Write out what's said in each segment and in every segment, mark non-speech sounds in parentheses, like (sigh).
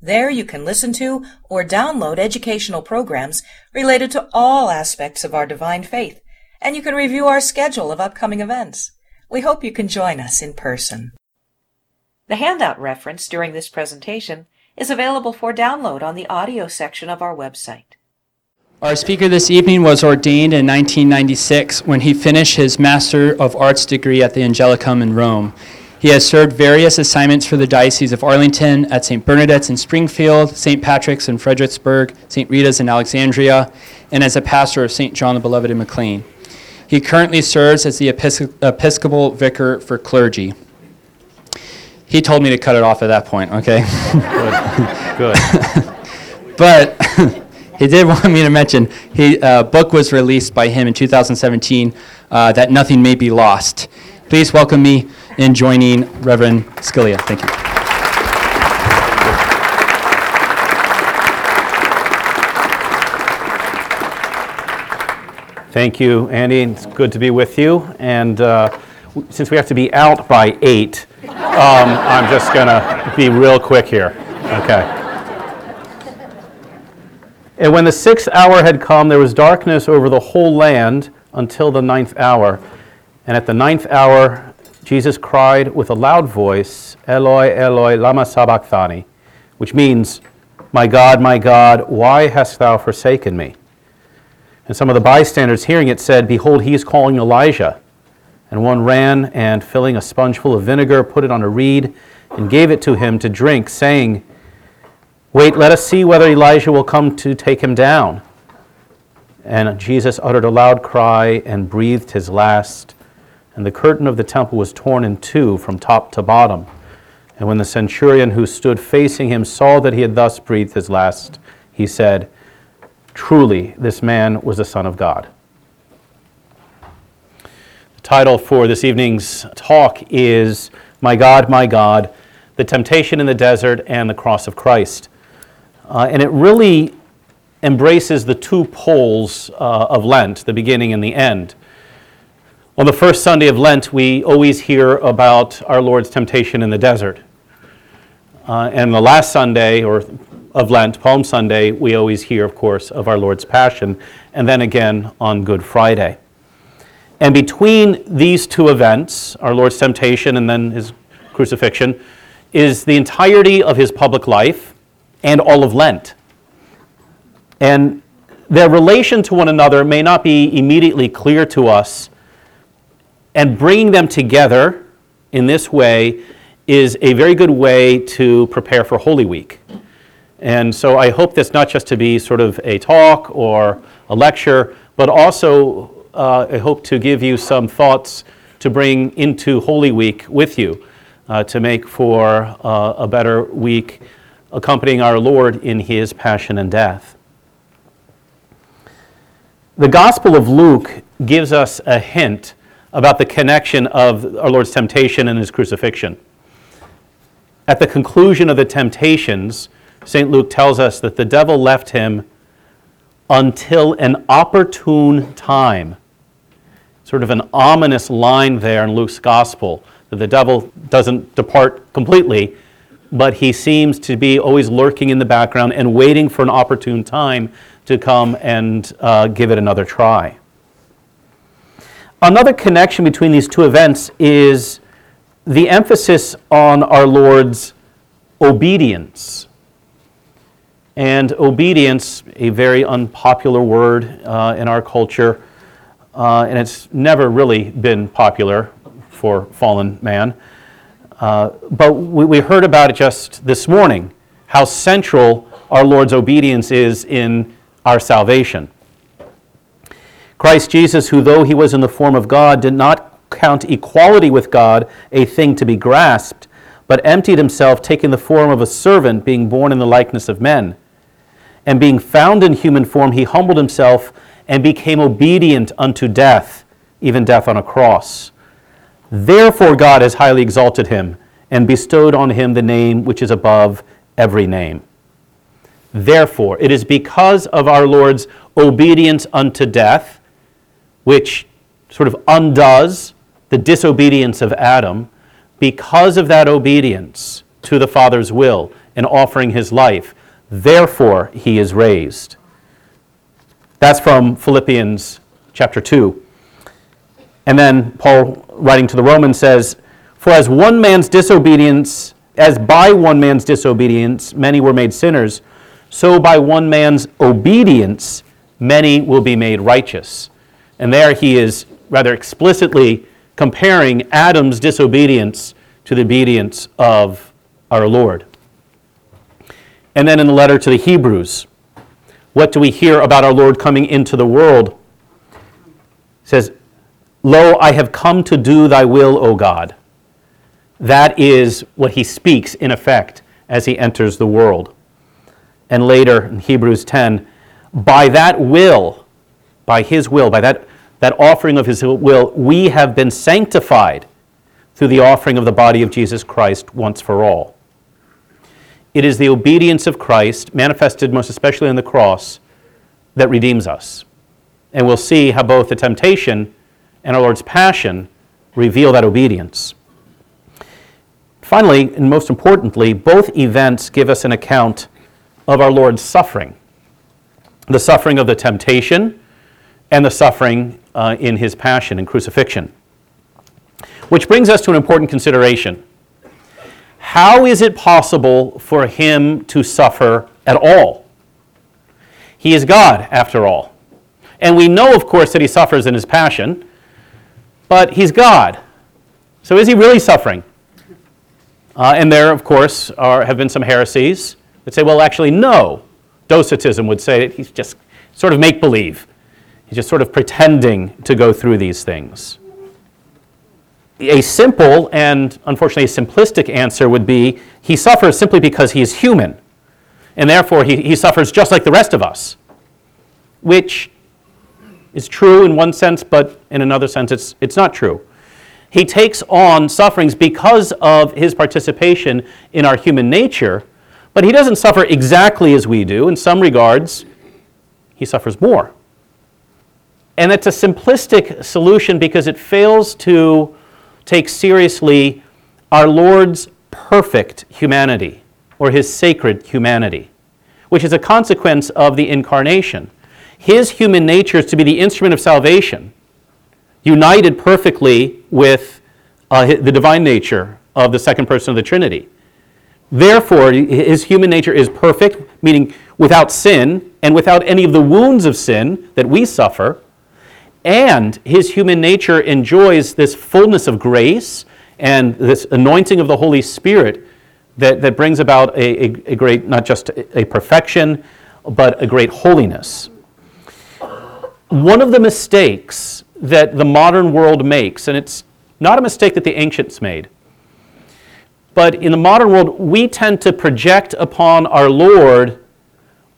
There you can listen to or download educational programs related to all aspects of our divine faith, and you can review our schedule of upcoming events. We hope you can join us in person. The handout reference during this presentation is available for download on the audio section of our website. Our speaker this evening was ordained in 1996 when he finished his Master of Arts degree at the Angelicum in Rome. He has served various assignments for the Diocese of Arlington at St. Bernadette's in Springfield, St. Patrick's in Fredericksburg, St. Rita's in Alexandria, and as a pastor of St. John the Beloved in McLean. He currently serves as the Episcopal Vicar for Clergy. He told me to cut it off at that point, okay? Good. Good. (laughs) but (laughs) he did want me to mention a uh, book was released by him in 2017 uh, that nothing may be lost please welcome me in joining reverend scalia thank you Thank you, Andy. It's good to be with you. And uh, since we have to be out by 8, um, I'm just going to be real quick here. Okay. And when the sixth hour had come, there was darkness over the whole land until the ninth hour. And at the ninth hour, Jesus cried with a loud voice, Eloi, Eloi, lama sabachthani, which means, My God, my God, why hast thou forsaken me? And some of the bystanders hearing it said, Behold, he is calling Elijah. And one ran and, filling a sponge full of vinegar, put it on a reed and gave it to him to drink, saying, Wait, let us see whether Elijah will come to take him down. And Jesus uttered a loud cry and breathed his last. And the curtain of the temple was torn in two from top to bottom. And when the centurion who stood facing him saw that he had thus breathed his last, he said, Truly, this man was the Son of God. The title for this evening's talk is My God, My God, the Temptation in the Desert and the Cross of Christ. Uh, and it really embraces the two poles uh, of Lent, the beginning and the end. On the first Sunday of Lent, we always hear about our Lord's temptation in the desert. Uh, and the last Sunday, or of Lent, Palm Sunday, we always hear, of course, of our Lord's Passion, and then again on Good Friday. And between these two events, our Lord's temptation and then his crucifixion, is the entirety of his public life and all of Lent. And their relation to one another may not be immediately clear to us and bringing them together in this way is a very good way to prepare for Holy Week. And so I hope this not just to be sort of a talk or a lecture, but also uh, I hope to give you some thoughts to bring into Holy Week with you uh, to make for uh, a better week accompanying our Lord in his passion and death. The Gospel of Luke gives us a hint about the connection of our Lord's temptation and his crucifixion. At the conclusion of the temptations, St. Luke tells us that the devil left him until an opportune time. Sort of an ominous line there in Luke's gospel that the devil doesn't depart completely, but he seems to be always lurking in the background and waiting for an opportune time to come and uh, give it another try. Another connection between these two events is the emphasis on our Lord's obedience. And obedience, a very unpopular word uh, in our culture, uh, and it's never really been popular for fallen man. Uh, but we, we heard about it just this morning, how central our Lord's obedience is in our salvation. Christ Jesus, who though he was in the form of God, did not count equality with God a thing to be grasped, but emptied himself, taking the form of a servant, being born in the likeness of men. And being found in human form, he humbled himself and became obedient unto death, even death on a cross. Therefore, God has highly exalted him and bestowed on him the name which is above every name. Therefore, it is because of our Lord's obedience unto death, which sort of undoes the disobedience of Adam, because of that obedience to the Father's will and offering his life, therefore he is raised. That's from Philippians chapter 2. And then Paul, writing to the Romans, says, For as one man's disobedience, as by one man's disobedience many were made sinners, so by one man's obedience many will be made righteous. And there he is rather explicitly comparing Adam's disobedience to the obedience of our Lord. And then in the letter to the Hebrews, what do we hear about our Lord coming into the world? It says, Lo, I have come to do thy will, O God. That is what he speaks, in effect, as he enters the world. And later in Hebrews 10, by that will, by his will, by that, that offering of his will, we have been sanctified through the offering of the body of Jesus Christ once for all. It is the obedience of Christ, manifested most especially on the cross, that redeems us. And we'll see how both the temptation and our Lord's passion reveal that obedience. Finally, and most importantly, both events give us an account of our Lord's suffering the suffering of the temptation and the suffering uh, in his passion and crucifixion. Which brings us to an important consideration. How is it possible for him to suffer at all? He is God, after all. And we know, of course, that he suffers in his passion, but he's God. So is he really suffering? Uh, and there, of course, are, have been some heresies that say, well, actually, no. Docetism would say that he's just sort of make believe. He's just sort of pretending to go through these things. A simple and unfortunately a simplistic answer would be he suffers simply because he is human, and therefore he, he suffers just like the rest of us, which is true in one sense, but in another sense it's, it's not true. He takes on sufferings because of his participation in our human nature, but he doesn't suffer exactly as we do. In some regards, he suffers more. And it's a simplistic solution because it fails to take seriously our Lord's perfect humanity or his sacred humanity, which is a consequence of the incarnation. His human nature is to be the instrument of salvation, united perfectly with uh, the divine nature of the second person of the Trinity. Therefore, his human nature is perfect, meaning without sin and without any of the wounds of sin that we suffer. And his human nature enjoys this fullness of grace and this anointing of the Holy Spirit that, that brings about a, a, a great, not just a perfection, but a great holiness. One of the mistakes that the modern world makes, and it's not a mistake that the ancients made, but in the modern world, we tend to project upon our Lord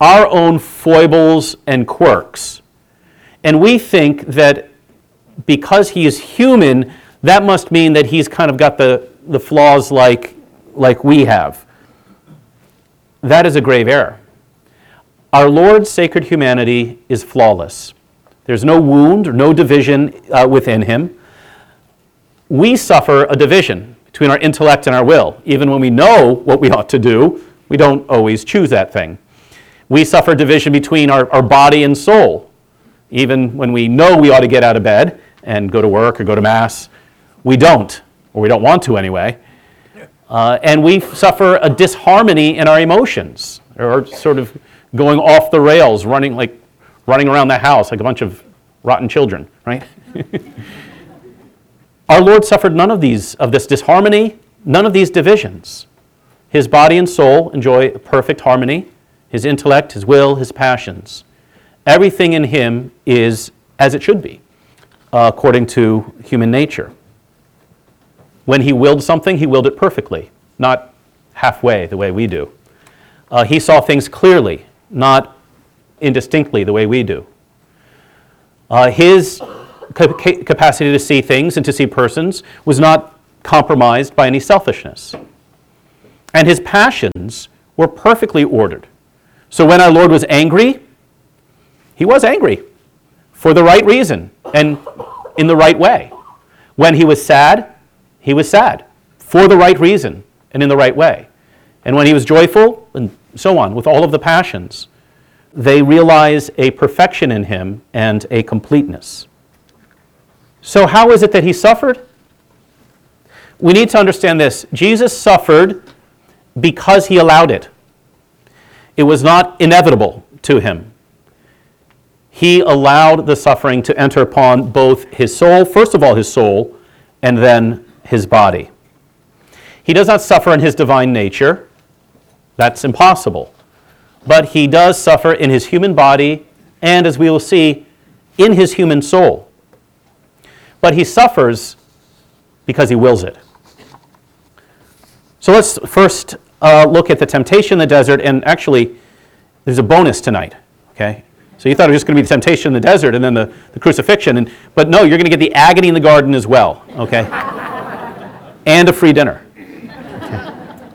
our own foibles and quirks. And we think that because he is human, that must mean that he's kind of got the, the flaws like, like we have. That is a grave error. Our Lord's sacred humanity is flawless. There's no wound or no division uh, within him. We suffer a division between our intellect and our will. Even when we know what we ought to do, we don't always choose that thing. We suffer division between our, our body and soul. Even when we know we ought to get out of bed and go to work or go to Mass, we don't, or we don't want to anyway. Uh, and we suffer a disharmony in our emotions, or sort of going off the rails, running like running around the house like a bunch of rotten children, right? (laughs) Our Lord suffered none of these, of this disharmony, none of these divisions. His body and soul enjoy perfect harmony, his intellect, his will, his passions. Everything in him is as it should be, uh, according to human nature. When he willed something, he willed it perfectly, not halfway the way we do. Uh, he saw things clearly, not indistinctly the way we do. Uh, his capacity to see things and to see persons was not compromised by any selfishness. And his passions were perfectly ordered. So when our Lord was angry, he was angry for the right reason and in the right way. When he was sad, he was sad for the right reason and in the right way. And when he was joyful, and so on, with all of the passions, they realize a perfection in him and a completeness. So, how is it that he suffered? We need to understand this Jesus suffered because he allowed it, it was not inevitable to him. He allowed the suffering to enter upon both his soul, first of all, his soul, and then his body. He does not suffer in his divine nature. That's impossible. But he does suffer in his human body and, as we will see, in his human soul. But he suffers because he wills it. So let's first uh, look at the temptation in the desert, and actually, there's a bonus tonight, okay? So you thought it was just going to be the temptation in the desert and then the, the crucifixion, and, but no, you're going to get the agony in the garden as well, okay? (laughs) and a free dinner, okay?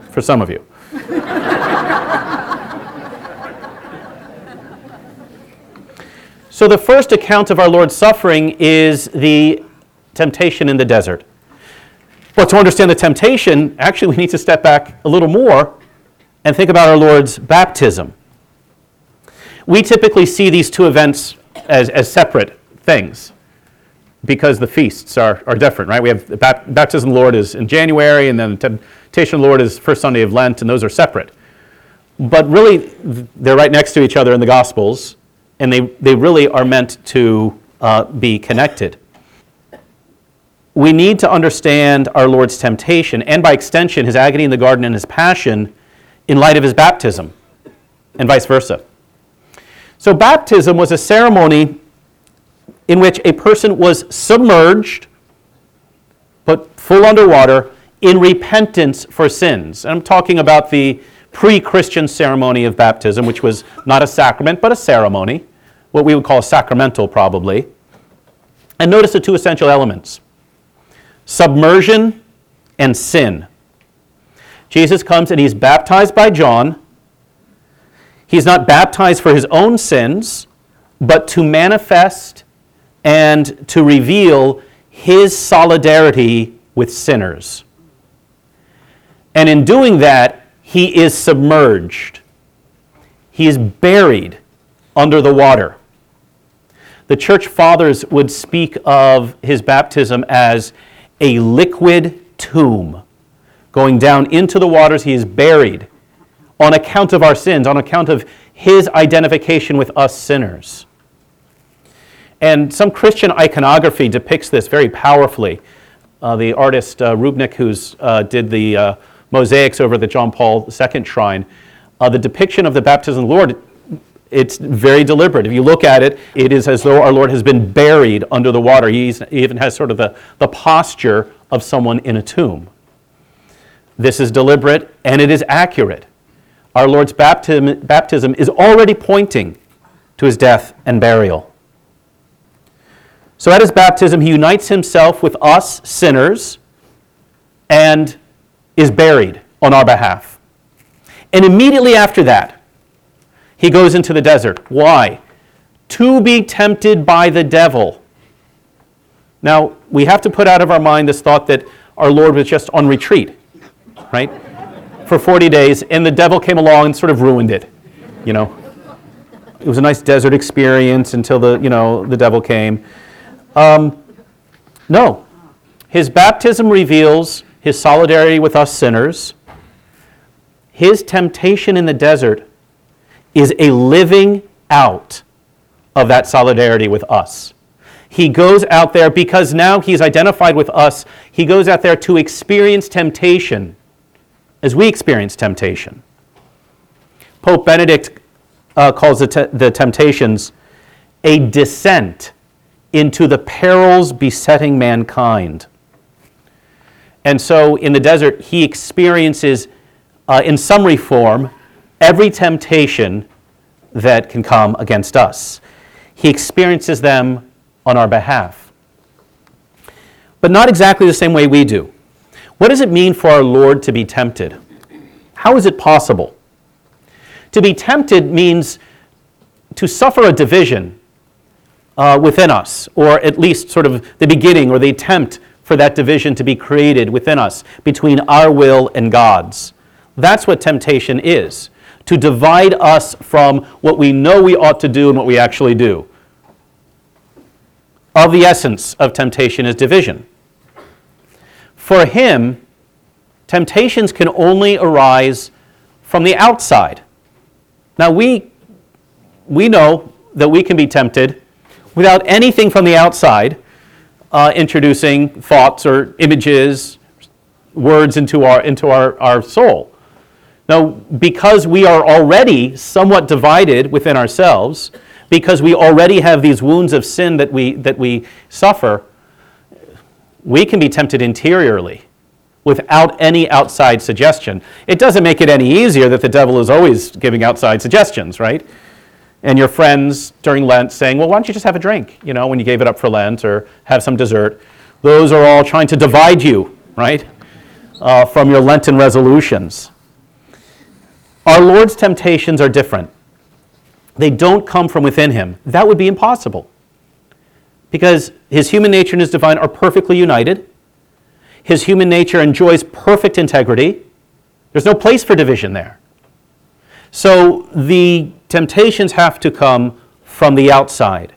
for some of you. (laughs) so the first account of our Lord's suffering is the temptation in the desert. Well, to understand the temptation, actually, we need to step back a little more and think about our Lord's baptism. We typically see these two events as, as separate things because the feasts are, are different, right? We have the baptism of the Lord is in January, and then the temptation of the Lord is first Sunday of Lent, and those are separate. But really, they're right next to each other in the Gospels, and they, they really are meant to uh, be connected we need to understand our Lord's temptation and, by extension, his agony in the garden and his passion in light of his baptism, and vice versa. So, baptism was a ceremony in which a person was submerged, put full underwater, in repentance for sins. And I'm talking about the pre Christian ceremony of baptism, which was not a sacrament, but a ceremony, what we would call sacramental, probably. And notice the two essential elements submersion, and sin. Jesus comes and he's baptized by John. He's not baptized for his own sins, but to manifest and to reveal his solidarity with sinners. And in doing that, he is submerged. He is buried under the water. The church fathers would speak of his baptism as a liquid tomb. Going down into the waters, he is buried on account of our sins, on account of his identification with us sinners. And some Christian iconography depicts this very powerfully. Uh, the artist uh, Rupnik, who uh, did the uh, mosaics over the John Paul II shrine, uh, the depiction of the baptism of the Lord it's very deliberate. If you look at it, it is as though our Lord has been buried under the water. He's, he even has sort of the, the posture of someone in a tomb. This is deliberate and it is accurate. Our Lord's baptism, baptism is already pointing to his death and burial. So at his baptism, he unites himself with us sinners and is buried on our behalf. And immediately after that, he goes into the desert. Why? To be tempted by the devil. Now, we have to put out of our mind this thought that our Lord was just on retreat, right? For 40 days, and the devil came along and sort of ruined it, you know. It was a nice desert experience until the, you know, the devil came. Um, no. His baptism reveals his solidarity with us sinners. His temptation in the desert is a living out of that solidarity with us. He goes out there because now he's identified with us. He goes out there to experience temptation as we experience temptation. Pope Benedict uh, calls the, te- the temptations a descent into the perils besetting mankind. And so in the desert, he experiences, uh, in summary form, every temptation that can come against us. He experiences them on our behalf. But not exactly the same way we do. What does it mean for our Lord to be tempted? How is it possible? To be tempted means to suffer a division uh, within us, or at least sort of the beginning or the attempt for that division to be created within us between our will and God's. That's what temptation is to divide us from what we know we ought to do and what we actually do. Of the essence of temptation is division. For him, temptations can only arise from the outside. Now, we, we know that we can be tempted without anything from the outside uh, introducing thoughts or images, words into our, into our, our soul. Now, because we are already somewhat divided within ourselves, because we already have these wounds of sin that we, that we suffer, we can be tempted interiorly without any outside suggestion. It doesn't make it any easier that the devil is always giving outside suggestions, right? And your friends during Lent saying, well, why don't you just have a drink, you know, when you gave it up for Lent or have some dessert. Those are all trying to divide you, right, uh, from your Lenten resolutions. Our Lord's temptations are different. They don't come from within him. That would be impossible. Because his human nature and his divine are perfectly united. His human nature enjoys perfect integrity. There's no place for division there. So the temptations have to come from the outside.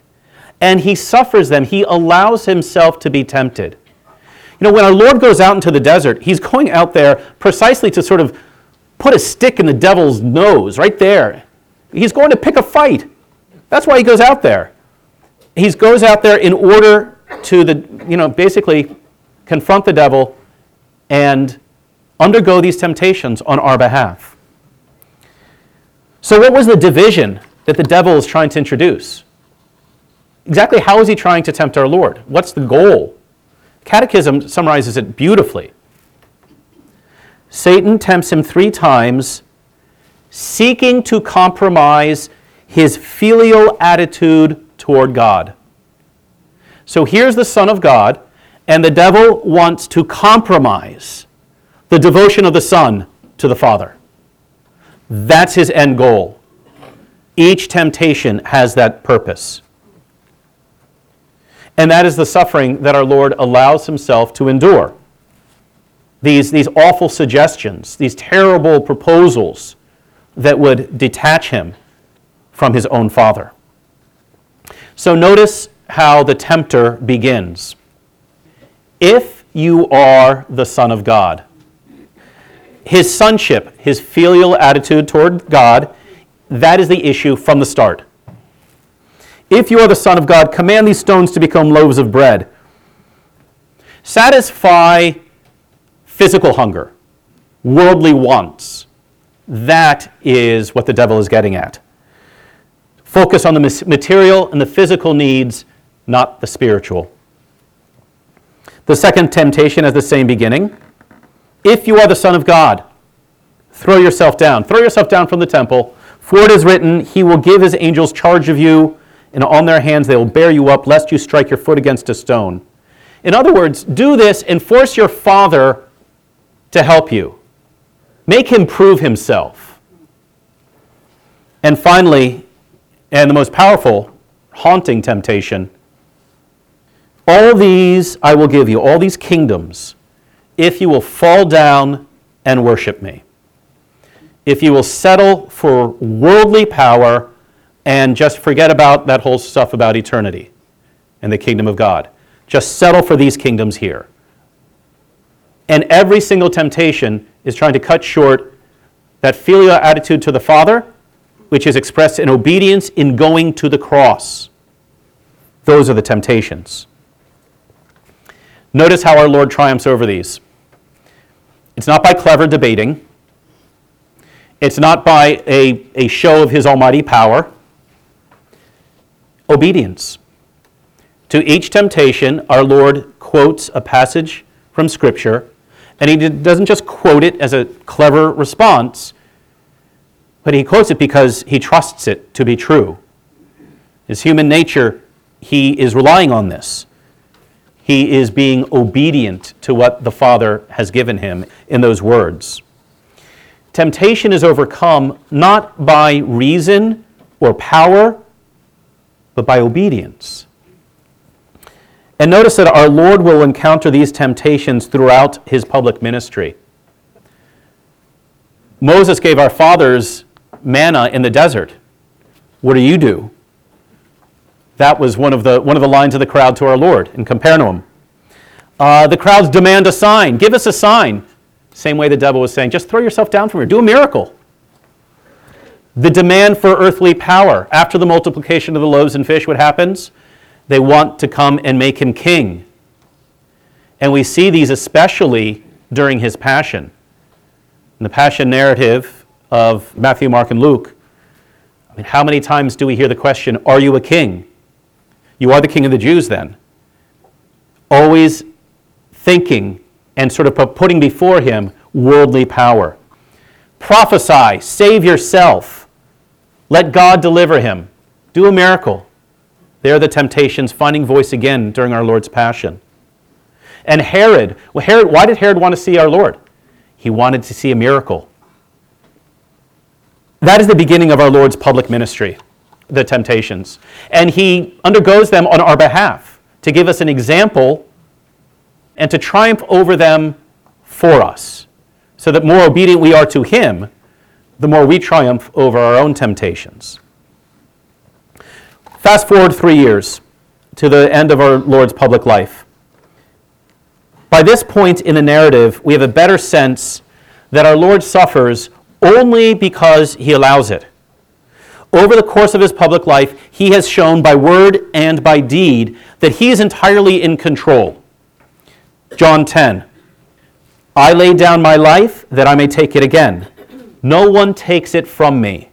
And he suffers them. He allows himself to be tempted. You know, when our Lord goes out into the desert, he's going out there precisely to sort of put a stick in the devil's nose right there. He's going to pick a fight. That's why he goes out there. He goes out there in order to the, you know, basically confront the devil and undergo these temptations on our behalf. So, what was the division that the devil is trying to introduce? Exactly how is he trying to tempt our Lord? What's the goal? Catechism summarizes it beautifully. Satan tempts him three times, seeking to compromise his filial attitude toward God. So here's the Son of God, and the devil wants to compromise the devotion of the Son to the Father. That's his end goal. Each temptation has that purpose. And that is the suffering that our Lord allows himself to endure these, these awful suggestions, these terrible proposals that would detach him from his own father. So notice how the tempter begins. If you are the Son of God, his sonship, his filial attitude toward God, that is the issue from the start. If you are the Son of God, command these stones to become loaves of bread. Satisfy physical hunger, worldly wants. That is what the devil is getting at. Focus on the material and the physical needs, not the spiritual. The second temptation has the same beginning. If you are the Son of God, throw yourself down. Throw yourself down from the temple, for it is written, He will give His angels charge of you, and on their hands they will bear you up, lest you strike your foot against a stone. In other words, do this and force your Father to help you. Make him prove himself. And finally, and the most powerful, haunting temptation all these I will give you, all these kingdoms, if you will fall down and worship me. If you will settle for worldly power and just forget about that whole stuff about eternity and the kingdom of God. Just settle for these kingdoms here. And every single temptation is trying to cut short that filial attitude to the Father, which is expressed in obedience in going to the cross. Those are the temptations. Notice how our Lord triumphs over these. It's not by clever debating, it's not by a, a show of his almighty power. Obedience. To each temptation, our Lord quotes a passage from Scripture and he doesn't just quote it as a clever response, but he quotes it because he trusts it to be true. His human nature he is relying on this. He is being obedient to what the Father has given him in those words. Temptation is overcome not by reason or power, but by obedience. And notice that our Lord will encounter these temptations throughout his public ministry. Moses gave our fathers manna in the desert. What do you do? That was one of the, one of the lines of the crowd to our Lord in Capernaum. Uh, the crowds demand a sign. Give us a sign. Same way the devil was saying, just throw yourself down from here, do a miracle. The demand for earthly power. After the multiplication of the loaves and fish, what happens? They want to come and make him king. And we see these especially during his passion. In the passion narrative of Matthew, Mark, and Luke, I mean, how many times do we hear the question, Are you a king? You are the king of the Jews then. Always thinking and sort of putting before him worldly power. Prophesy, save yourself, let God deliver him, do a miracle. There are the temptations, finding voice again during our Lord's passion. And Herod, well, Herod, why did Herod want to see our Lord? He wanted to see a miracle. That is the beginning of our Lord's public ministry, the temptations. And he undergoes them on our behalf to give us an example and to triumph over them for us, so that more obedient we are to him, the more we triumph over our own temptations. Fast forward three years to the end of our Lord's public life. By this point in the narrative, we have a better sense that our Lord suffers only because he allows it. Over the course of his public life, he has shown by word and by deed that he is entirely in control. John 10 I lay down my life that I may take it again. No one takes it from me,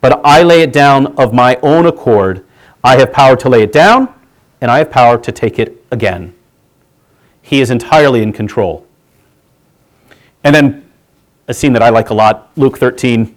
but I lay it down of my own accord. I have power to lay it down, and I have power to take it again. He is entirely in control. And then a scene that I like a lot, Luke 13.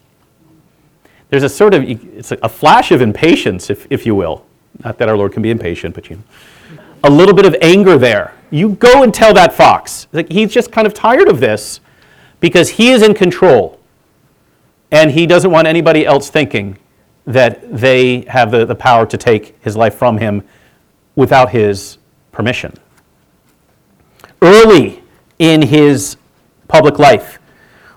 There's a sort of, it's a flash of impatience, if, if you will. Not that our Lord can be impatient, but you know. A little bit of anger there. You go and tell that fox. Like he's just kind of tired of this because he is in control and he doesn't want anybody else thinking that they have the, the power to take his life from him without his permission. Early in his public life,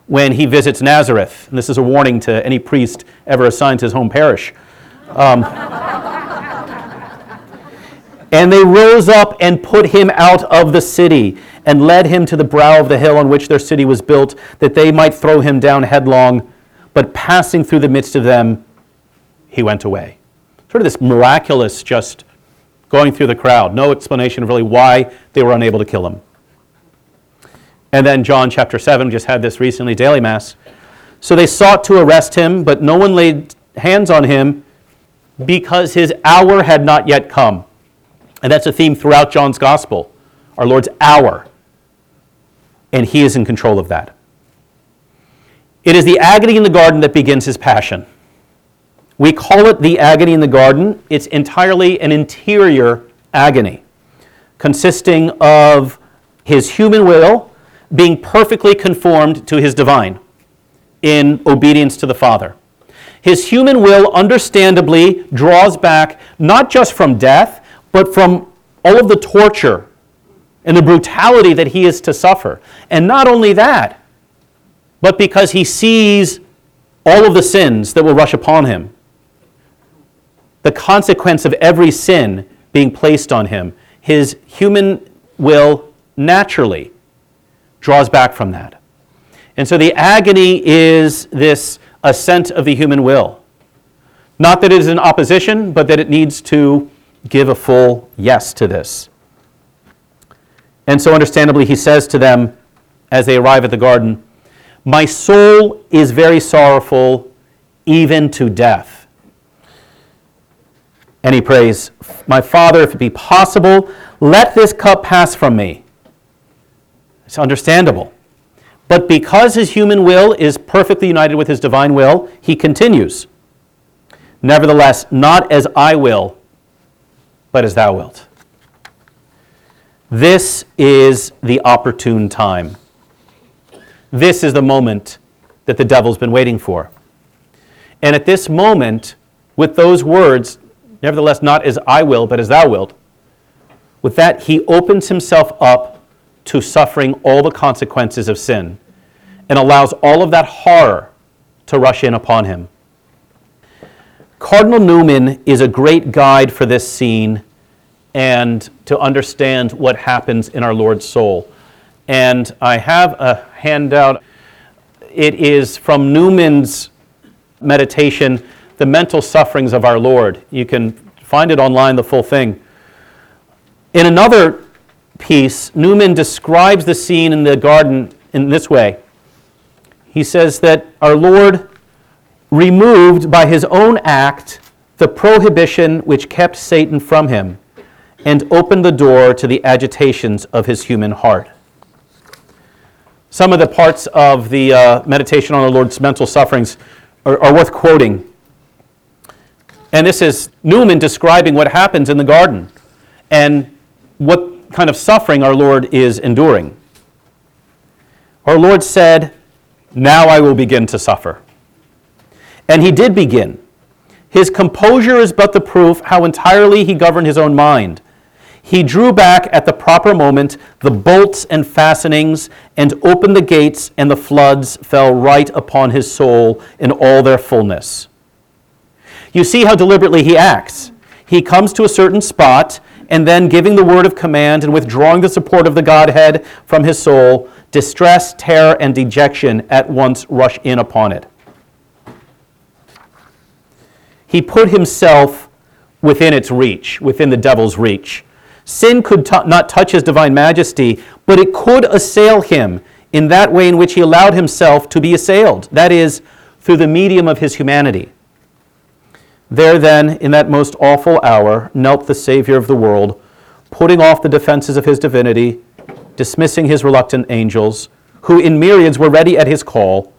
when he visits Nazareth, and this is a warning to any priest ever assigned to his home parish. Um, (laughs) and they rose up and put him out of the city and led him to the brow of the hill on which their city was built, that they might throw him down headlong. But passing through the midst of them, he went away. Sort of this miraculous just going through the crowd. No explanation of really why they were unable to kill him. And then John chapter 7 just had this recently, daily mass. So they sought to arrest him, but no one laid hands on him because his hour had not yet come. And that's a theme throughout John's gospel our Lord's hour. And he is in control of that. It is the agony in the garden that begins his passion. We call it the agony in the garden. It's entirely an interior agony, consisting of his human will being perfectly conformed to his divine in obedience to the Father. His human will understandably draws back not just from death, but from all of the torture and the brutality that he is to suffer. And not only that, but because he sees all of the sins that will rush upon him. The consequence of every sin being placed on him, his human will naturally draws back from that. And so the agony is this ascent of the human will. Not that it is in opposition, but that it needs to give a full yes to this. And so, understandably, he says to them as they arrive at the garden, My soul is very sorrowful, even to death. And he prays, My Father, if it be possible, let this cup pass from me. It's understandable. But because his human will is perfectly united with his divine will, he continues, Nevertheless, not as I will, but as thou wilt. This is the opportune time. This is the moment that the devil's been waiting for. And at this moment, with those words, nevertheless, not as I will, but as thou wilt, with that, he opens himself up to suffering all the consequences of sin and allows all of that horror to rush in upon him. Cardinal Newman is a great guide for this scene and to understand what happens in our Lord's soul. And I have a handout. It is from Newman's meditation, The Mental Sufferings of Our Lord. You can find it online, the full thing. In another piece, Newman describes the scene in the garden in this way. He says that our Lord removed by his own act the prohibition which kept Satan from him and opened the door to the agitations of his human heart. Some of the parts of the uh, meditation on our Lord's mental sufferings are, are worth quoting. And this is Newman describing what happens in the garden and what kind of suffering our Lord is enduring. Our Lord said, Now I will begin to suffer. And he did begin. His composure is but the proof how entirely he governed his own mind. He drew back at the proper moment the bolts and fastenings and opened the gates, and the floods fell right upon his soul in all their fullness. You see how deliberately he acts. He comes to a certain spot, and then giving the word of command and withdrawing the support of the Godhead from his soul, distress, terror, and dejection at once rush in upon it. He put himself within its reach, within the devil's reach. Sin could t- not touch his divine majesty, but it could assail him in that way in which he allowed himself to be assailed, that is, through the medium of his humanity. There, then, in that most awful hour, knelt the Savior of the world, putting off the defenses of his divinity, dismissing his reluctant angels, who in myriads were ready at his call,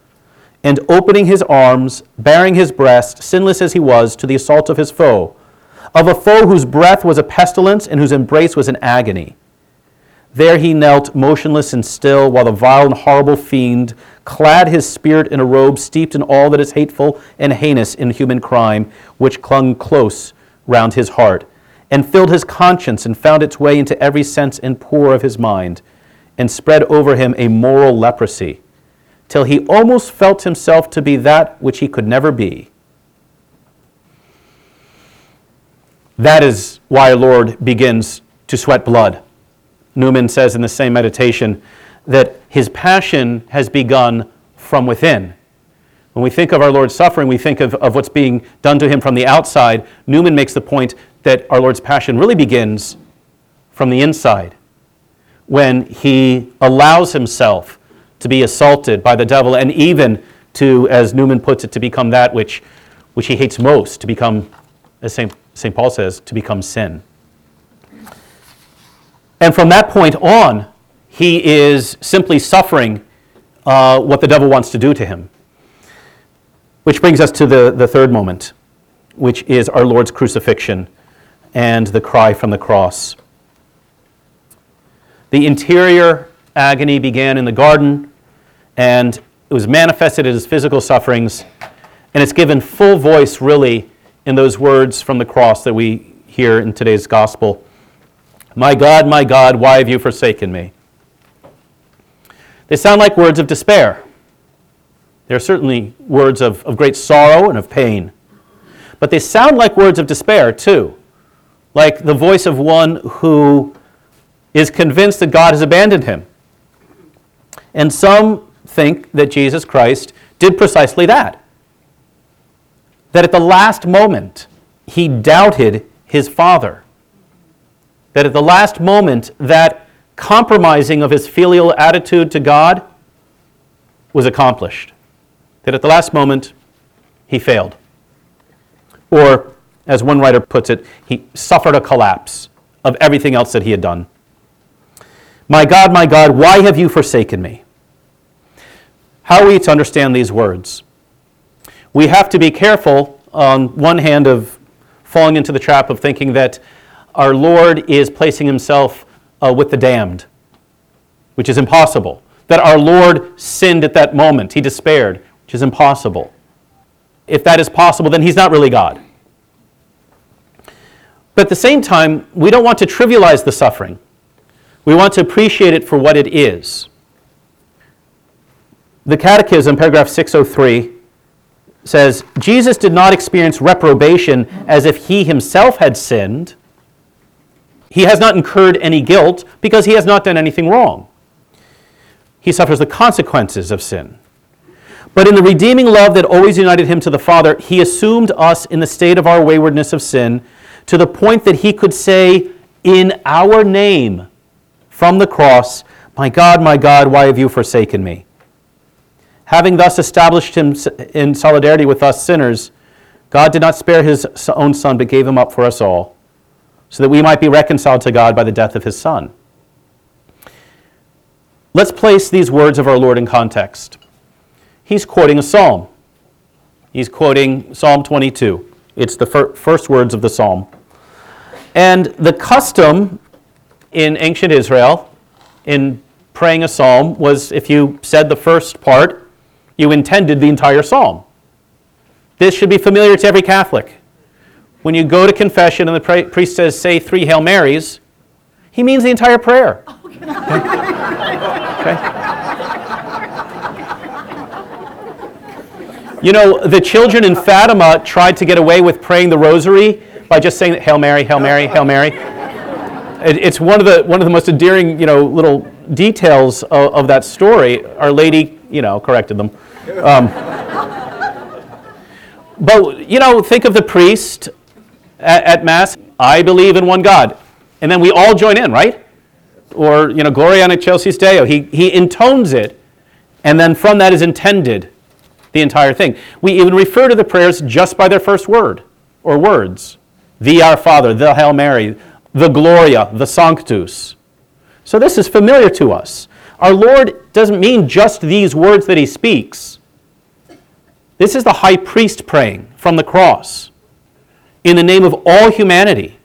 and opening his arms, baring his breast, sinless as he was, to the assault of his foe of a foe whose breath was a pestilence and whose embrace was an agony. There he knelt, motionless and still, while the vile and horrible fiend clad his spirit in a robe steeped in all that is hateful and heinous in human crime, which clung close round his heart, and filled his conscience and found its way into every sense and pore of his mind, and spread over him a moral leprosy, till he almost felt himself to be that which he could never be That is why our Lord begins to sweat blood. Newman says in the same meditation that his passion has begun from within. When we think of our Lord's suffering, we think of, of what's being done to him from the outside. Newman makes the point that our Lord's passion really begins from the inside when he allows himself to be assaulted by the devil and even to, as Newman puts it, to become that which, which he hates most, to become, as St. Paul says, to become sin. And from that point on, he is simply suffering uh, what the devil wants to do to him. Which brings us to the, the third moment, which is our Lord's crucifixion and the cry from the cross. The interior agony began in the garden, and it was manifested as physical sufferings, and it's given full voice, really, in those words from the cross that we hear in today's gospel My God, my God, why have you forsaken me? They sound like words of despair. They're certainly words of, of great sorrow and of pain. But they sound like words of despair, too. Like the voice of one who is convinced that God has abandoned him. And some think that Jesus Christ did precisely that that at the last moment he doubted his father. That at the last moment that compromising of his filial attitude to God was accomplished. That at the last moment, he failed. Or, as one writer puts it, he suffered a collapse of everything else that he had done. My God, my God, why have you forsaken me? How are we to understand these words? We have to be careful, on one hand, of falling into the trap of thinking that our Lord is placing himself uh, with the damned, which is impossible. That our Lord sinned at that moment, he despaired, which is impossible. If that is possible, then he's not really God. But at the same time, we don't want to trivialize the suffering. We want to appreciate it for what it is. The Catechism, paragraph 603, says Jesus did not experience reprobation as if he himself had sinned. He has not incurred any guilt because he has not done anything wrong. He suffers the consequences of sin. But in the redeeming love that always united him to the Father, he assumed us in the state of our waywardness of sin to the point that he could say, In our name, from the cross, My God, my God, why have you forsaken me? Having thus established him in solidarity with us sinners, God did not spare his own Son, but gave him up for us all, so that we might be reconciled to God by the death of his Son. Let's place these words of our Lord in context. He's quoting a psalm. He's quoting Psalm 22. It's the fir- first words of the psalm. And the custom in ancient Israel, in praying a psalm, was if you said the first part, you intended the entire psalm. This should be familiar to every Catholic. When you go to confession and the priest says, say three Hail Marys, he means the entire prayer. Okay? (laughs) okay? You know, the children in Fatima tried to get away with praying the rosary by just saying Hail Mary, Hail Mary, Hail Mary it's one of the one of the most endearing, you know, little details of, of that story. Our Lady, you know, corrected them. Um, but you know, think of the priest at, at, mass. I believe in one God, and then we all join in, right? Or you know, Gloria in excelsis Deo. He he intones it, and then from that is intended the entire thing. We even refer to the prayers just by their first word or words. The Our Father, the Hail Mary, the Gloria, the Sanctus. So this is familiar to us. Our Lord doesn't mean just these words that he speaks. This is the high priest praying from the cross in the name of all humanity.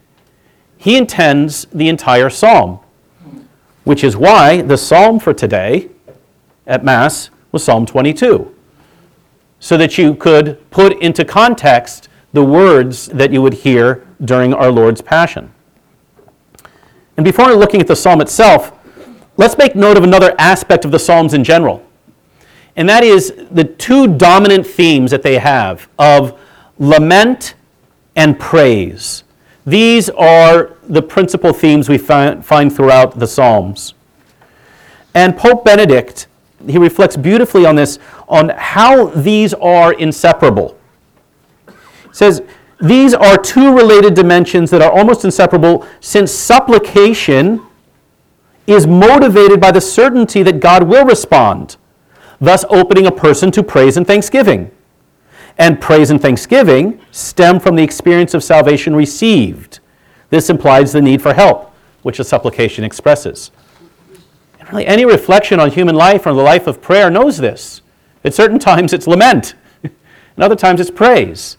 He intends the entire psalm, which is why the psalm for today at Mass was Psalm 22, so that you could put into context the words that you would hear during our Lord's Passion. And before looking at the psalm itself, let's make note of another aspect of the psalms in general. And that is the two dominant themes that they have of lament and praise. These are the principal themes we find, find throughout the Psalms. And Pope Benedict, he reflects beautifully on this, on how these are inseparable. He says, these are two related dimensions that are almost inseparable since supplication is motivated by the certainty that God will respond, thus opening a person to praise and thanksgiving. And praise and thanksgiving stem from the experience of salvation received. This implies the need for help, which the supplication expresses. And really, any reflection on human life or the life of prayer knows this. At certain times, it's lament, (laughs) and other times, it's praise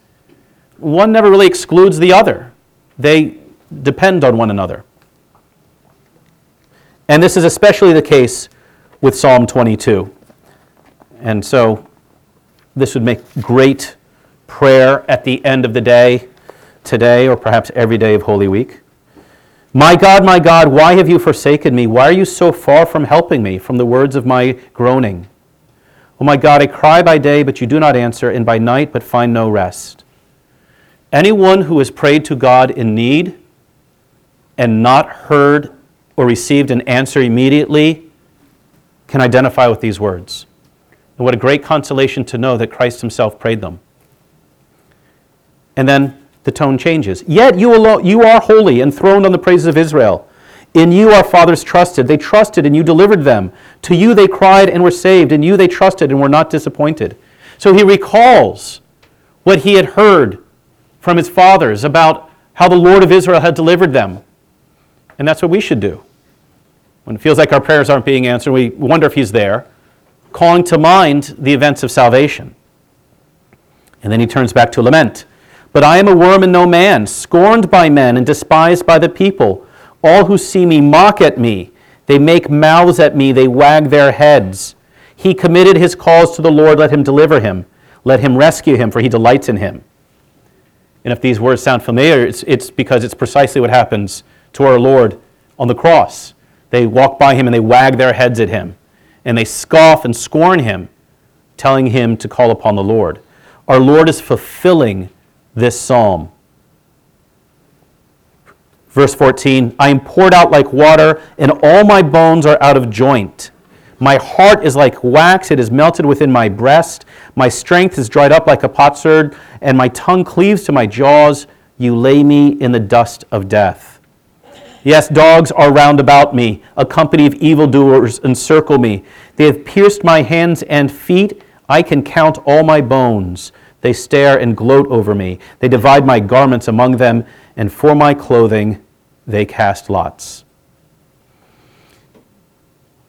one never really excludes the other, they depend on one another. And this is especially the case with Psalm 22. And so this would make great prayer at the end of the day, today, or perhaps every day of Holy Week. My God, my God, why have you forsaken me? Why are you so far from helping me, from the words of my groaning? Oh my God, I cry by day, but you do not answer, and by night, but find no rest. Anyone who has prayed to God in need and not heard or received an answer immediately can identify with these words. And what a great consolation to know that Christ Himself prayed them. And then the tone changes. Yet you, alone, you are holy, enthroned on the praises of Israel. In you our fathers trusted. They trusted and you delivered them. To you they cried and were saved. In you they trusted and were not disappointed. So he recalls what he had heard from his fathers about how the Lord of Israel had delivered them. And that's what we should do. When it feels like our prayers aren't being answered, we wonder if he's there, calling to mind the events of salvation. And then he turns back to lament. But I am a worm and no man, scorned by men and despised by the people. All who see me mock at me. They make mouths at me, they wag their heads. He committed his cause to the Lord, let him deliver him. Let him rescue him, for he delights in him. And if these words sound familiar, it's, it's because it's precisely what happens to our Lord on the cross. They walk by him and they wag their heads at him, and they scoff and scorn him, telling him to call upon the Lord. Our Lord is fulfilling this psalm. Verse 14 I am poured out like water, and all my bones are out of joint. My heart is like wax, it is melted within my breast. My strength is dried up like a potsherd, and my tongue cleaves to my jaws. You lay me in the dust of death. Yes, dogs are round about me. A company of evildoers encircle me. They have pierced my hands and feet. I can count all my bones. They stare and gloat over me. They divide my garments among them, and for my clothing they cast lots.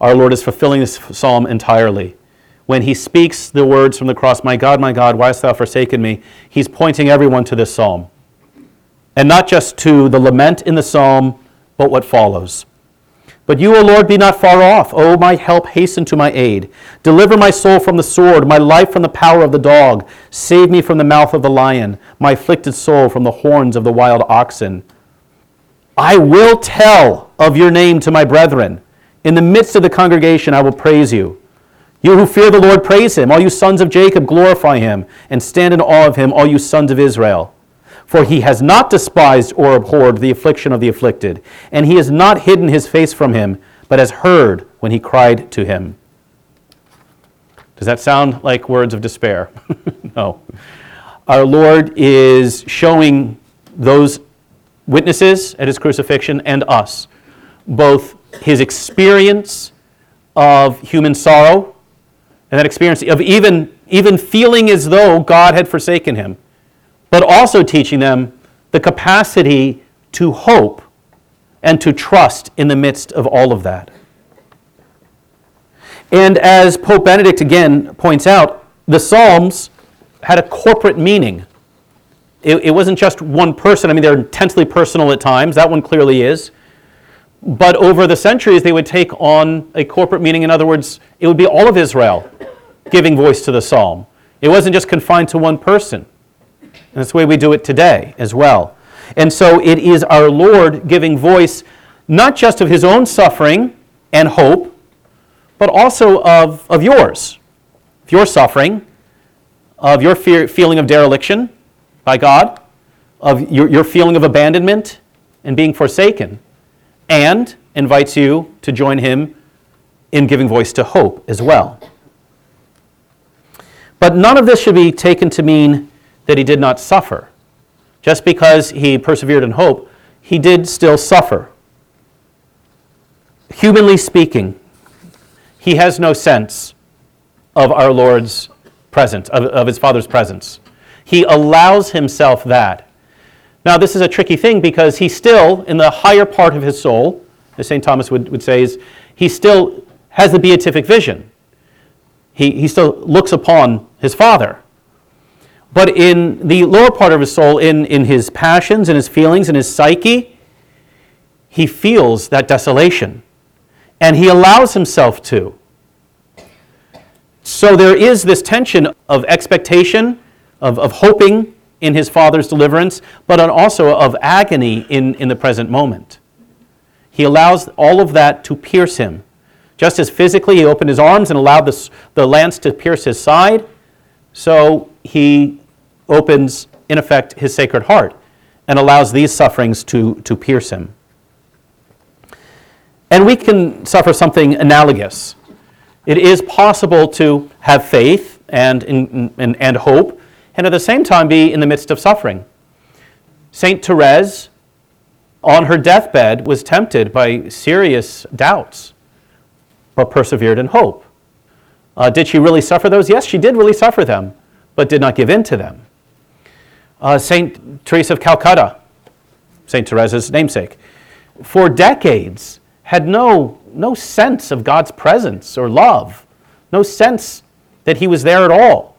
Our Lord is fulfilling this psalm entirely. When he speaks the words from the cross, My God, my God, why hast thou forsaken me? He's pointing everyone to this psalm. And not just to the lament in the psalm, but what follows. But you, O Lord, be not far off. O my help, hasten to my aid. Deliver my soul from the sword, my life from the power of the dog. Save me from the mouth of the lion, my afflicted soul from the horns of the wild oxen. I will tell of your name to my brethren. In the midst of the congregation, I will praise you. You who fear the Lord, praise him. All you sons of Jacob, glorify him, and stand in awe of him, all you sons of Israel. For he has not despised or abhorred the affliction of the afflicted, and he has not hidden his face from him, but has heard when he cried to him. Does that sound like words of despair? (laughs) no. Our Lord is showing those witnesses at his crucifixion and us both his experience of human sorrow and that experience of even, even feeling as though God had forsaken him but also teaching them the capacity to hope and to trust in the midst of all of that. And as Pope Benedict again points out, the Psalms had a corporate meaning. It, it, wasn't just one person. I mean, they're intensely personal at times. That one clearly is. But over the centuries, they would take on a corporate meaning. In other words, it would be all of Israel giving voice to the psalm. It wasn't just confined to one person. And that's the way we do it today as well. And so it is our Lord giving voice not just of his own suffering and hope, but also of, of yours, of your suffering, of your fear, feeling of dereliction by God, of your, your feeling of abandonment and being forsaken, and invites you to join him in giving voice to hope as well. But none of this should be taken to mean that he did not suffer. Just because he persevered in hope, he did still suffer. Humanly speaking, he has no sense of our Lord's presence, of, of his Father's presence. He allows himself that. Now, this is a tricky thing because he still, in the higher part of his soul, as St. Thomas would, would say, is he still has the beatific vision. He, he still looks upon his Father. But in the lower part of his soul, in, in his passions and his feelings and his psyche, he feels that desolation. And he allows himself to. So there is this tension of expectation, of, of hoping in his father's deliverance, but also of agony in, in the present moment. He allows all of that to pierce him. Just as physically he opened his arms and allowed the, the lance to pierce his side, so he opens, in effect, his sacred heart and allows these sufferings to, to pierce him. And we can suffer something analogous. It is possible to have faith and, and, and hope, and at the same time be in the midst of suffering. St. Therese on her deathbed, was tempted by serious doubts, but persevered in hope. Uh, did she really suffer those? Yes, she did really suffer them, but did not give in to them. Uh, St. Teresa of Calcutta, St. Teresa's namesake, for decades had no, no sense of God's presence or love, no sense that He was there at all.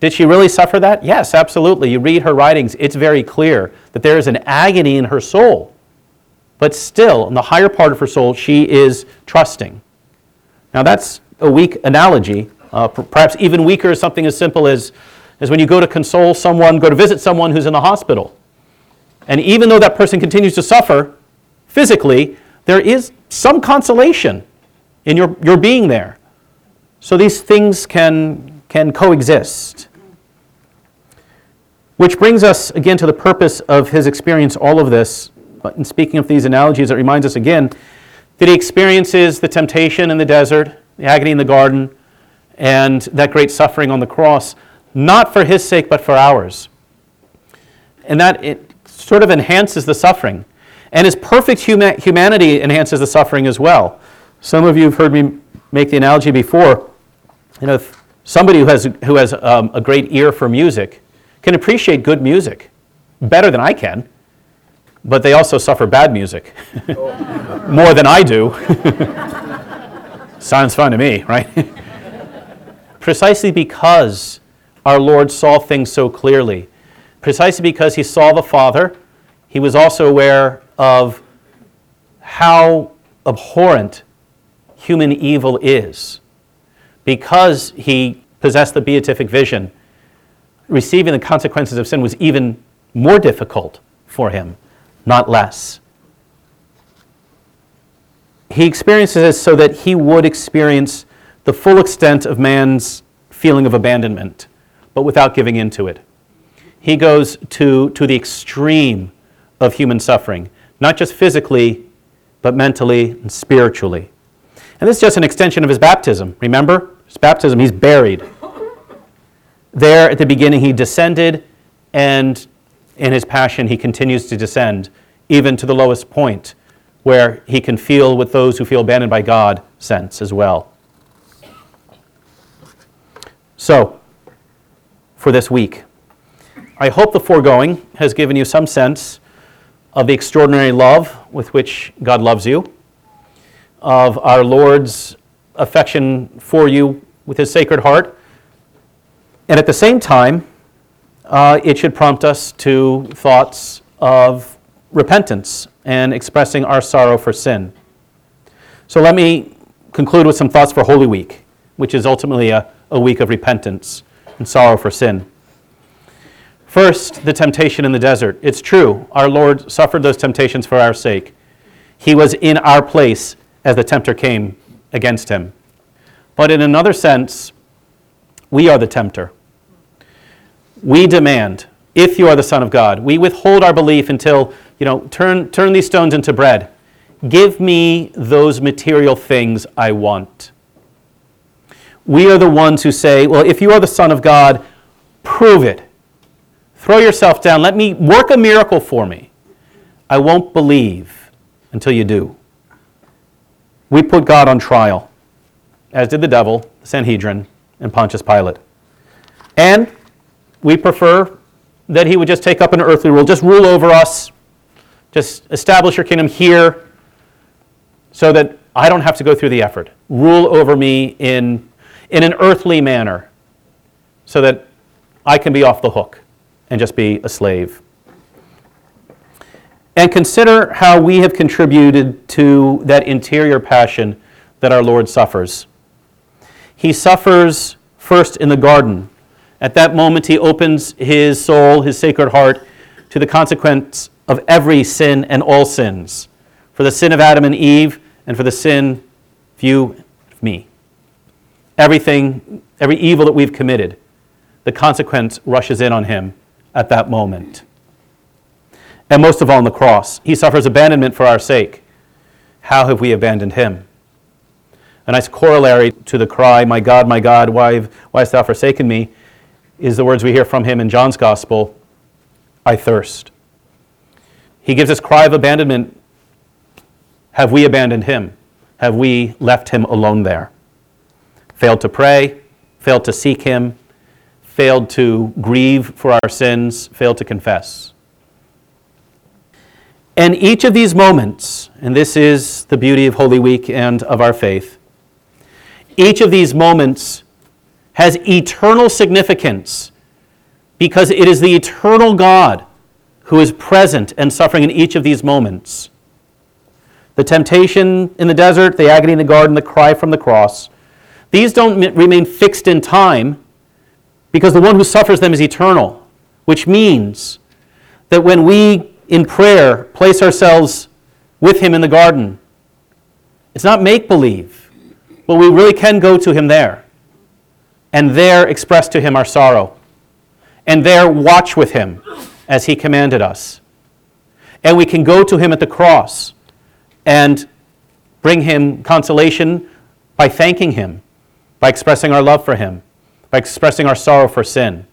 Did she really suffer that? Yes, absolutely. You read her writings, it's very clear that there is an agony in her soul. But still, in the higher part of her soul, she is trusting. Now, that's a weak analogy. Uh, perhaps even weaker is something as simple as, as when you go to console someone, go to visit someone who's in the hospital. And even though that person continues to suffer physically, there is some consolation in your, your being there. So these things can, can coexist. Which brings us again to the purpose of his experience, all of this. In speaking of these analogies, it reminds us again that he experiences the temptation in the desert, the agony in the garden, and that great suffering on the cross, not for his sake, but for ours. And that it sort of enhances the suffering. And his perfect huma- humanity enhances the suffering as well. Some of you have heard me make the analogy before. You know, somebody who has, who has um, a great ear for music can appreciate good music better than I can, but they also suffer bad music (laughs) more than I do. (laughs) Sounds fun to me, right? (laughs) precisely because our Lord saw things so clearly, precisely because he saw the Father, he was also aware of how abhorrent human evil is. Because he possessed the beatific vision, receiving the consequences of sin was even more difficult for him, not less. He experiences this so that he would experience the full extent of man's feeling of abandonment, but without giving in to it. He goes to, to the extreme of human suffering, not just physically, but mentally and spiritually. And this is just an extension of his baptism. Remember? His baptism, he's buried. There at the beginning, he descended, and in his passion, he continues to descend, even to the lowest point, where he can feel what those who feel abandoned by God sense as well. So, for this week, I hope the foregoing has given you some sense of the extraordinary love with which God loves you, of our Lord's affection for you with his sacred heart, and at the same time, uh, it should prompt us to thoughts of repentance and expressing our sorrow for sin. So let me conclude with some thoughts for Holy Week, which is ultimately a, a week of repentance and sorrow for sin. First, the temptation in the desert. It's true, our Lord suffered those temptations for our sake. He was in our place as the tempter came against him. But in another sense, we are the tempter. We demand, if you are the Son of God, we withhold our belief until, you know, turn, turn these stones into bread. Give me those material things I want. We are the ones who say, well, if you are the Son of God, prove it. Throw yourself down. Let me work a miracle for me. I won't believe until you do. We put God on trial, as did the devil, the Sanhedrin, and Pontius Pilate. And we prefer that he would just take up an earthly rule, just rule over us, just establish your kingdom here so that I don't have to go through the effort. Rule over me in, in an earthly manner so that I can be off the hook and just be a slave. And consider how we have contributed to that interior passion that our Lord suffers. He suffers first in the garden. At that moment, he opens his soul, his sacred heart, to the consequence of every sin and all sins for the sin of Adam and Eve, and for the sin of you, of me. Everything, every evil that we've committed, the consequence rushes in on him at that moment. And most of all, on the cross, he suffers abandonment for our sake. How have we abandoned him? A nice corollary to the cry, My God, my God, why, why hast thou forsaken me? is the words we hear from him in John's Gospel I thirst. He gives this cry of abandonment. Have we abandoned him? Have we left him alone there? Failed to pray, failed to seek him, failed to grieve for our sins, failed to confess. And each of these moments, and this is the beauty of Holy Week and of our faith, each of these moments has eternal significance because it is the eternal God who is present and suffering in each of these moments. The temptation in the desert, the agony in the garden, the cry from the cross, these don't remain fixed in time because the one who suffers them is eternal, which means that when we in prayer place ourselves with him in the garden, it's not make believe, but we really can go to him there and there express to him our sorrow and there watch with him as he commanded us. And we can go to him at the cross and bring him consolation by thanking him, by expressing our love for him by expressing our sorrow for sin.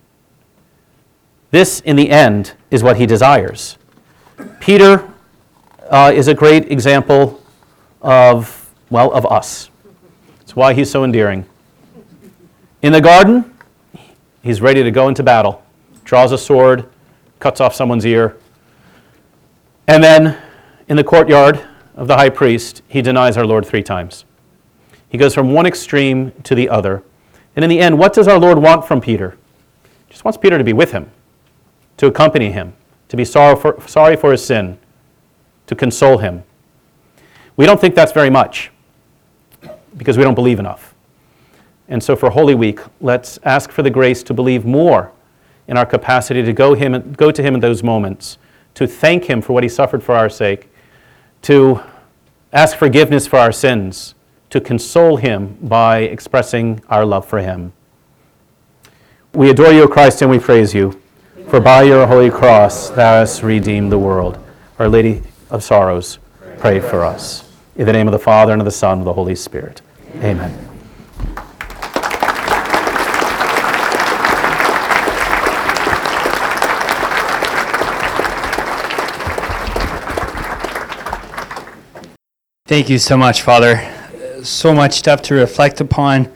This, in the end, is what he desires. Peter uh, is a great example of, well, of us. It's why he's so endearing. In the garden, he's ready to go into battle, draws a sword, cuts off someone's ear. And then in the courtyard of the high priest, he denies our Lord three times. He goes from one extreme to the other. And in the end, what does our Lord want from Peter? He just wants Peter to be with him, to accompany him, to be sorrow for, sorry for his sin, to console him. We don't think that's very much because we don't believe enough. And so for Holy Week, let's ask for the grace to believe more in our capacity to go, him, go to Him in those moments, to thank Him for what He suffered for our sake, to ask forgiveness for our sins, to console him by expressing our love for him. We adore you, Christ, and we praise you, for by your holy cross thou hast redeemed the world. Our Lady of Sorrows, pray for us. In the name of the Father, and of the Son, and of the Holy Spirit. Amen. Thank you so much, Father so much stuff to reflect upon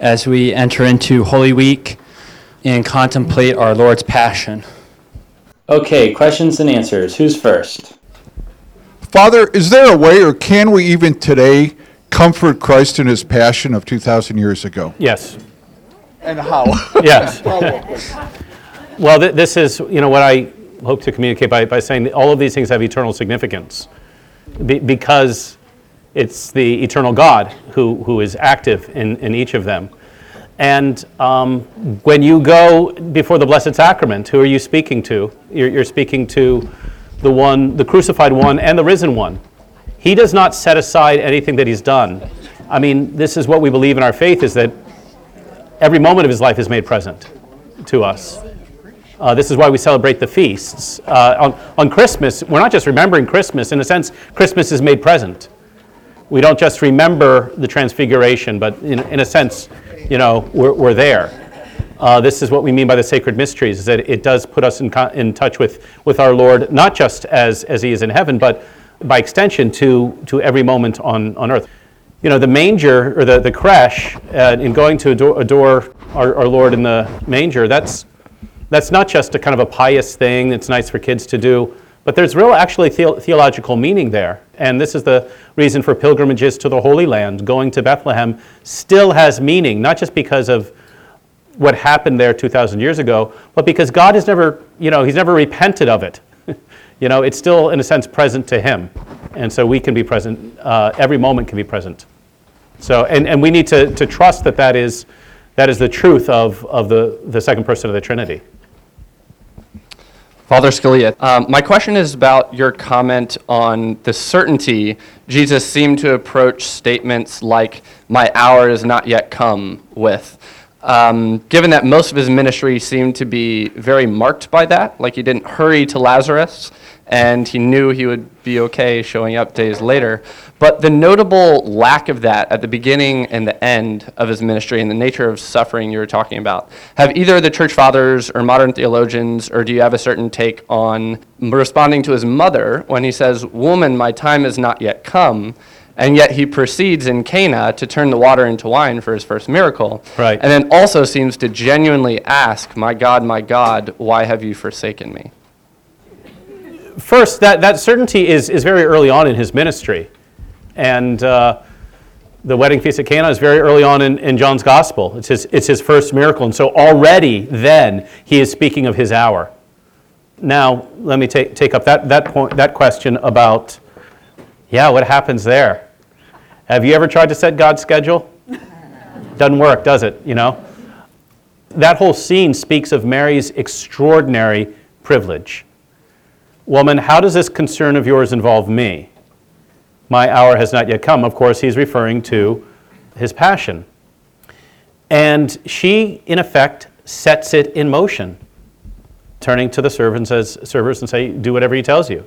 as we enter into Holy Week and contemplate our Lord's Passion. Okay, questions and answers. Who's first? Father, is there a way, or can we even today comfort Christ in his passion of 2,000 years ago? Yes. And how? (laughs) Yes. (laughs) well, th- this is, you know, what I hope to communicate by, by saying all of these things have eternal significance Be- because it's the eternal God who, who is active in, in each of them. And um, when you go before the Blessed Sacrament, who are you speaking to? You're, you're speaking to the one, the crucified one, and the risen one. He does not set aside anything that he's done. I mean, this is what we believe in our faith: is that every moment of his life is made present to us. Uh, this is why we celebrate the feasts. Uh, on, on Christmas, we're not just remembering Christmas. In a sense, Christmas is made present we don't just remember the transfiguration, but in, in a sense, you know, we're, we're there. Uh, this is what we mean by the sacred mysteries, is that it does put us in, in touch with, with our Lord, not just as, as he is in heaven, but by extension to, to every moment on, on earth. You know, the manger, or the, the creche, uh, in going to adore, adore our, our Lord in the manger, that's, that's not just a kind of a pious thing that's nice for kids to do, but there's real actually the- theological meaning there. And this is the reason for pilgrimages to the Holy Land. Going to Bethlehem still has meaning, not just because of what happened there 2,000 years ago, but because God has never, you know, He's never repented of it. (laughs) you know, it's still, in a sense, present to Him. And so we can be present, uh, every moment can be present. So, and, and we need to, to trust that that is, that is the truth of, of the, the second person of the Trinity. Father Scalia, um, my question is about your comment on the certainty Jesus seemed to approach statements like, My hour is not yet come with. Um, given that most of his ministry seemed to be very marked by that, like he didn't hurry to Lazarus, and he knew he would be okay showing up days later. But the notable lack of that at the beginning and the end of his ministry and the nature of suffering you were talking about, have either the church fathers or modern theologians, or do you have a certain take on responding to his mother when he says, Woman, my time has not yet come? And yet he proceeds in Cana to turn the water into wine for his first miracle. Right. And then also seems to genuinely ask, My God, my God, why have you forsaken me? First, that, that certainty is, is very early on in his ministry. And uh, the wedding feast at Cana is very early on in, in John's gospel. It's his, it's his first miracle. And so already then he is speaking of his hour. Now, let me take, take up that, that, point, that question about, yeah, what happens there? Have you ever tried to set God's schedule? Doesn't work, does it? You know? That whole scene speaks of Mary's extraordinary privilege. Woman, how does this concern of yours involve me? My hour has not yet come. Of course, he's referring to his passion. And she, in effect, sets it in motion, turning to the servants servers and say, Do whatever he tells you.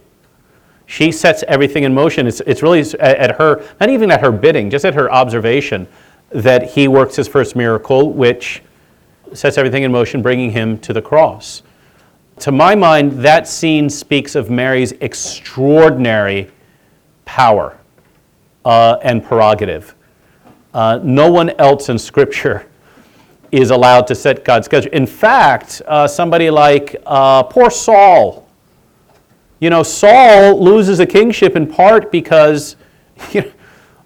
She sets everything in motion. It's, it's really at her, not even at her bidding, just at her observation, that he works his first miracle, which sets everything in motion, bringing him to the cross. To my mind, that scene speaks of Mary's extraordinary power uh, and prerogative. Uh, no one else in Scripture is allowed to set God's schedule. In fact, uh, somebody like uh, poor Saul, you know, Saul loses a kingship in part because, (laughs) you know,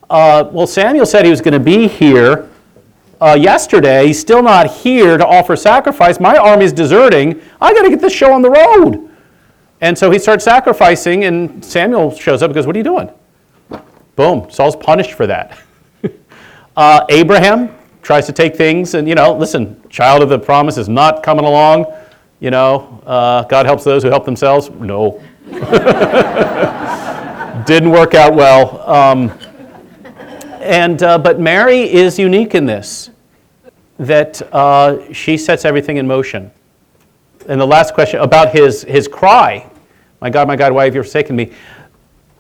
uh, well, Samuel said he was going to be here uh, yesterday. He's still not here to offer sacrifice. My army's deserting. I got to get this show on the road. And so he starts sacrificing, and Samuel shows up and goes, What are you doing? Boom, Saul's punished for that. (laughs) uh, Abraham tries to take things, and, you know, listen, child of the promise is not coming along. You know, uh, God helps those who help themselves. No. (laughs) Didn't work out well. Um, and, uh, but Mary is unique in this, that uh, she sets everything in motion. And the last question about his, his cry, my God, my God, why have you forsaken me?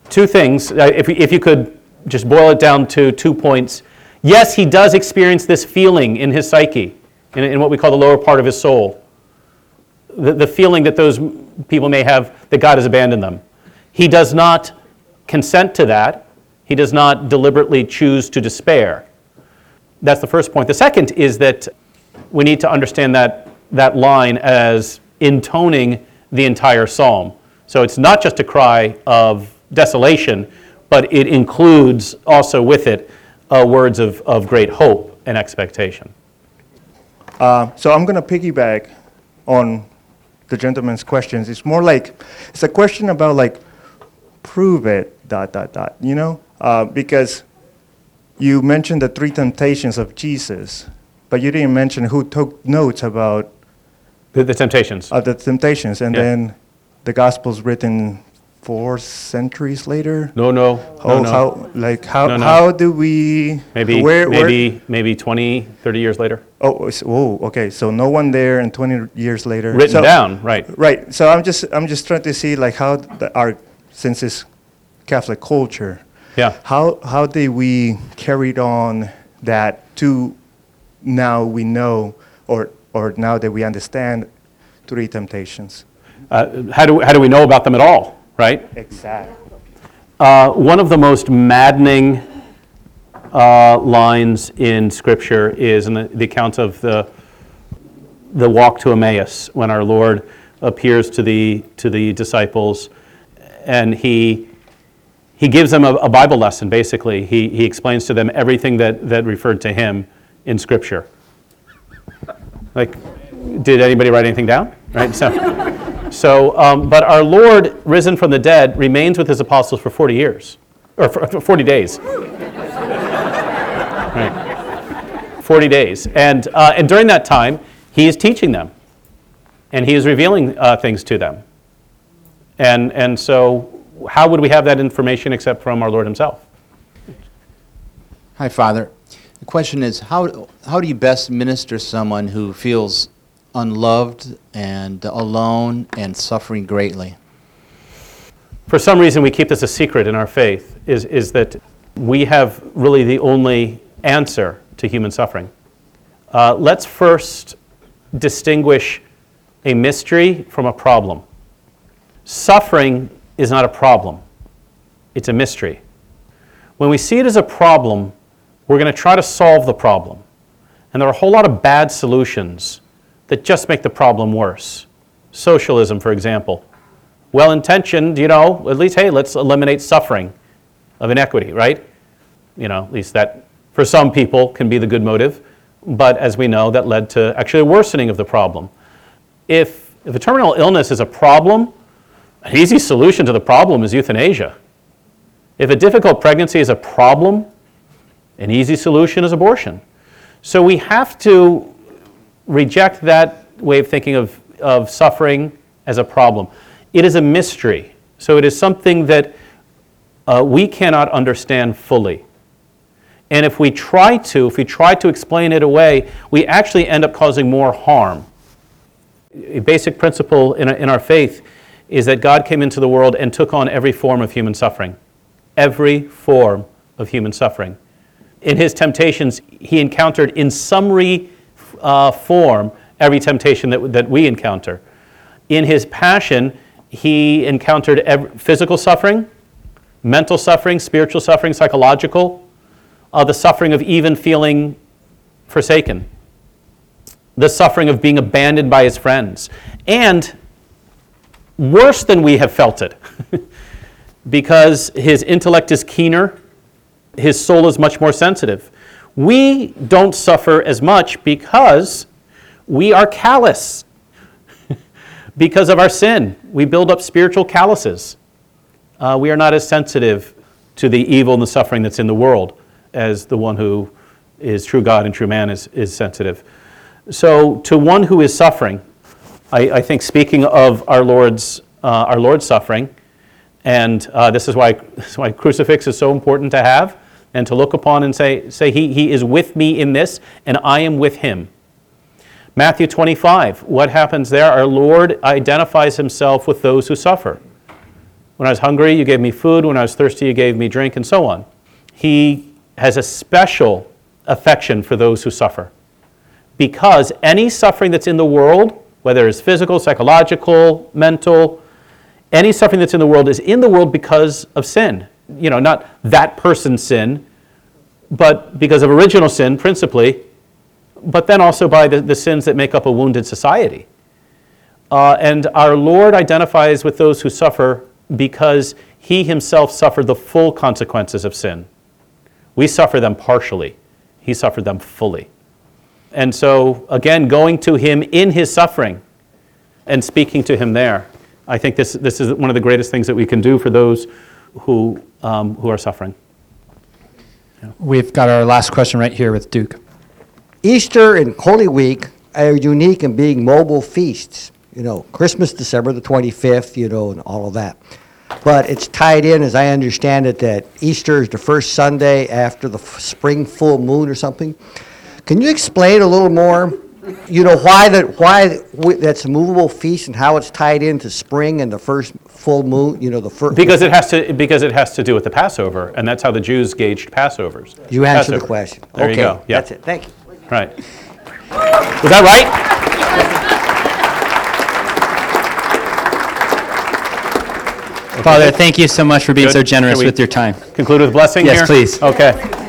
Two things, uh, if, if you could just boil it down to two points. Yes, he does experience this feeling in his psyche, in, in what we call the lower part of his soul. The, the feeling that those people may have that God has abandoned them. He does not consent to that. He does not deliberately choose to despair. That's the first point. The second is that we need to understand that, that line as intoning the entire psalm. So it's not just a cry of desolation, but it includes also with it uh, words of, of great hope and expectation. Uh, so I'm going to piggyback on the gentleman's questions. It's more like it's a question about like prove it dot dot dot. You know, uh, because you mentioned the three temptations of Jesus, but you didn't mention who took notes about the, the temptations. Of the temptations, and yeah. then the gospel's written four centuries later. No, no, oh, no, no. how like how no, no. how do we maybe where, maybe where, maybe 20, 30 years later? Oh, oh, okay. So no one there, and 20 years later. Written so, down, right? Right. So I'm just I'm just trying to see like how the, our since it's Catholic culture. Yeah. How how did we carried on that to now we know or or now that we understand three temptations? Uh, how do how do we know about them at all? Right. Exactly. Uh, one of the most maddening uh, lines in Scripture is in the, the account of the the walk to Emmaus when our Lord appears to the to the disciples, and he he gives them a, a, Bible lesson, basically. He, he explains to them everything that, that referred to him in Scripture. Like, did anybody write anything down? Right? So, so um, but our Lord, risen from the dead, remains with his apostles for 40 years, or for 40 days. Right. 40 days. And, uh, and during that time, he is teaching them, and he is revealing uh, things to them. And, and so how would we have that information except from our Lord Himself? Hi, Father. The question is, how, how do you best minister someone who feels unloved and alone and suffering greatly? For some reason, we keep this a secret in our faith, is, is that we have really the only answer to human suffering. Uh, let's first distinguish a mystery from a problem. Suffering is not a problem, it's a mystery. When we see it as a problem, we're going to try to solve the problem. And there are a whole lot of bad solutions that just make the problem worse. Socialism, for example. Well intentioned, you know, at least, hey, let's eliminate suffering of inequity, right? You know, at least that for some people can be the good motive. But as we know, that led to actually a worsening of the problem. If, if a terminal illness is a problem, an easy solution to the problem is euthanasia. If a difficult pregnancy is a problem, an easy solution is abortion. So we have to reject that way of thinking of, of suffering as a problem. It is a mystery. So it is something that uh, we cannot understand fully. And if we try to, if we try to explain it away, we actually end up causing more harm. A basic principle in, in our faith is that God came into the world and took on every form of human suffering. Every form of human suffering in his temptations, he encountered in summary uh, form every temptation that, that we encounter. In his passion, he encountered every, physical suffering, mental suffering, spiritual suffering, psychological, uh, the suffering of even feeling forsaken, the suffering of being abandoned by his friends, and worse than we have felt it, (laughs) because his intellect is keener his soul is much more sensitive. We don't suffer as much because we are callous. (laughs) because of our sin, we build up spiritual calluses. Uh, we are not as sensitive to the evil and the suffering that's in the world as the one who is true God and true man is, is sensitive. So, to one who is suffering, I, I think speaking of our Lord's, uh, our Lord's suffering, and uh, this, is why, this is why crucifix is so important to have and to look upon and say, say he, he is with me in this, and I am with him. Matthew 25, what happens there? Our Lord identifies himself with those who suffer. When I was hungry, you gave me food. When I was thirsty, you gave me drink, and so on. He has a special affection for those who suffer. Because any suffering that's in the world, whether it's physical, psychological, mental, any suffering that's in the world is in the world because of sin you know, not that person's sin, but because of original sin principally, but then also by the, the sins that make up a wounded society. Uh, and our Lord identifies with those who suffer because he himself suffered the full consequences of sin. We suffer them partially, he suffered them fully. And so, again, going to him in his suffering and speaking to him there, I think this, this is one of the greatest things that we can do for those who, um, who are suffering. Yeah. We've got our last question right here with Duke. Easter and Holy Week are unique in being mobile feasts. You know, Christmas, December the 25th, you know, and all of that. But it's tied in, as I understand it, that Easter is the first Sunday after the spring full moon or something. Can you explain a little more you know why that why that's a movable feast and how it's tied into spring and the first full moon. You know the first because it has to because it has to do with the Passover, and that's how the Jews gauged Passovers. You answered Passover. the question. There okay, you go. Yeah, that's it. Thank you. Right. Was that right? Father, thank you so much for being Good. so generous with your time. Conclude with a blessing yes, here? please. Okay.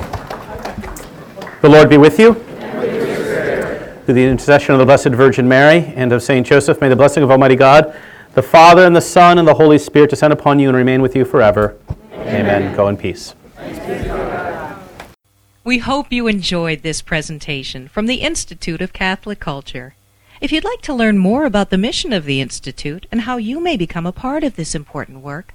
The Lord be with you. Through the intercession of the Blessed Virgin Mary and of Saint Joseph, may the blessing of Almighty God, the Father and the Son and the Holy Spirit descend upon you and remain with you forever. Amen. Amen. Go in peace. We hope you enjoyed this presentation from the Institute of Catholic Culture. If you'd like to learn more about the mission of the Institute and how you may become a part of this important work,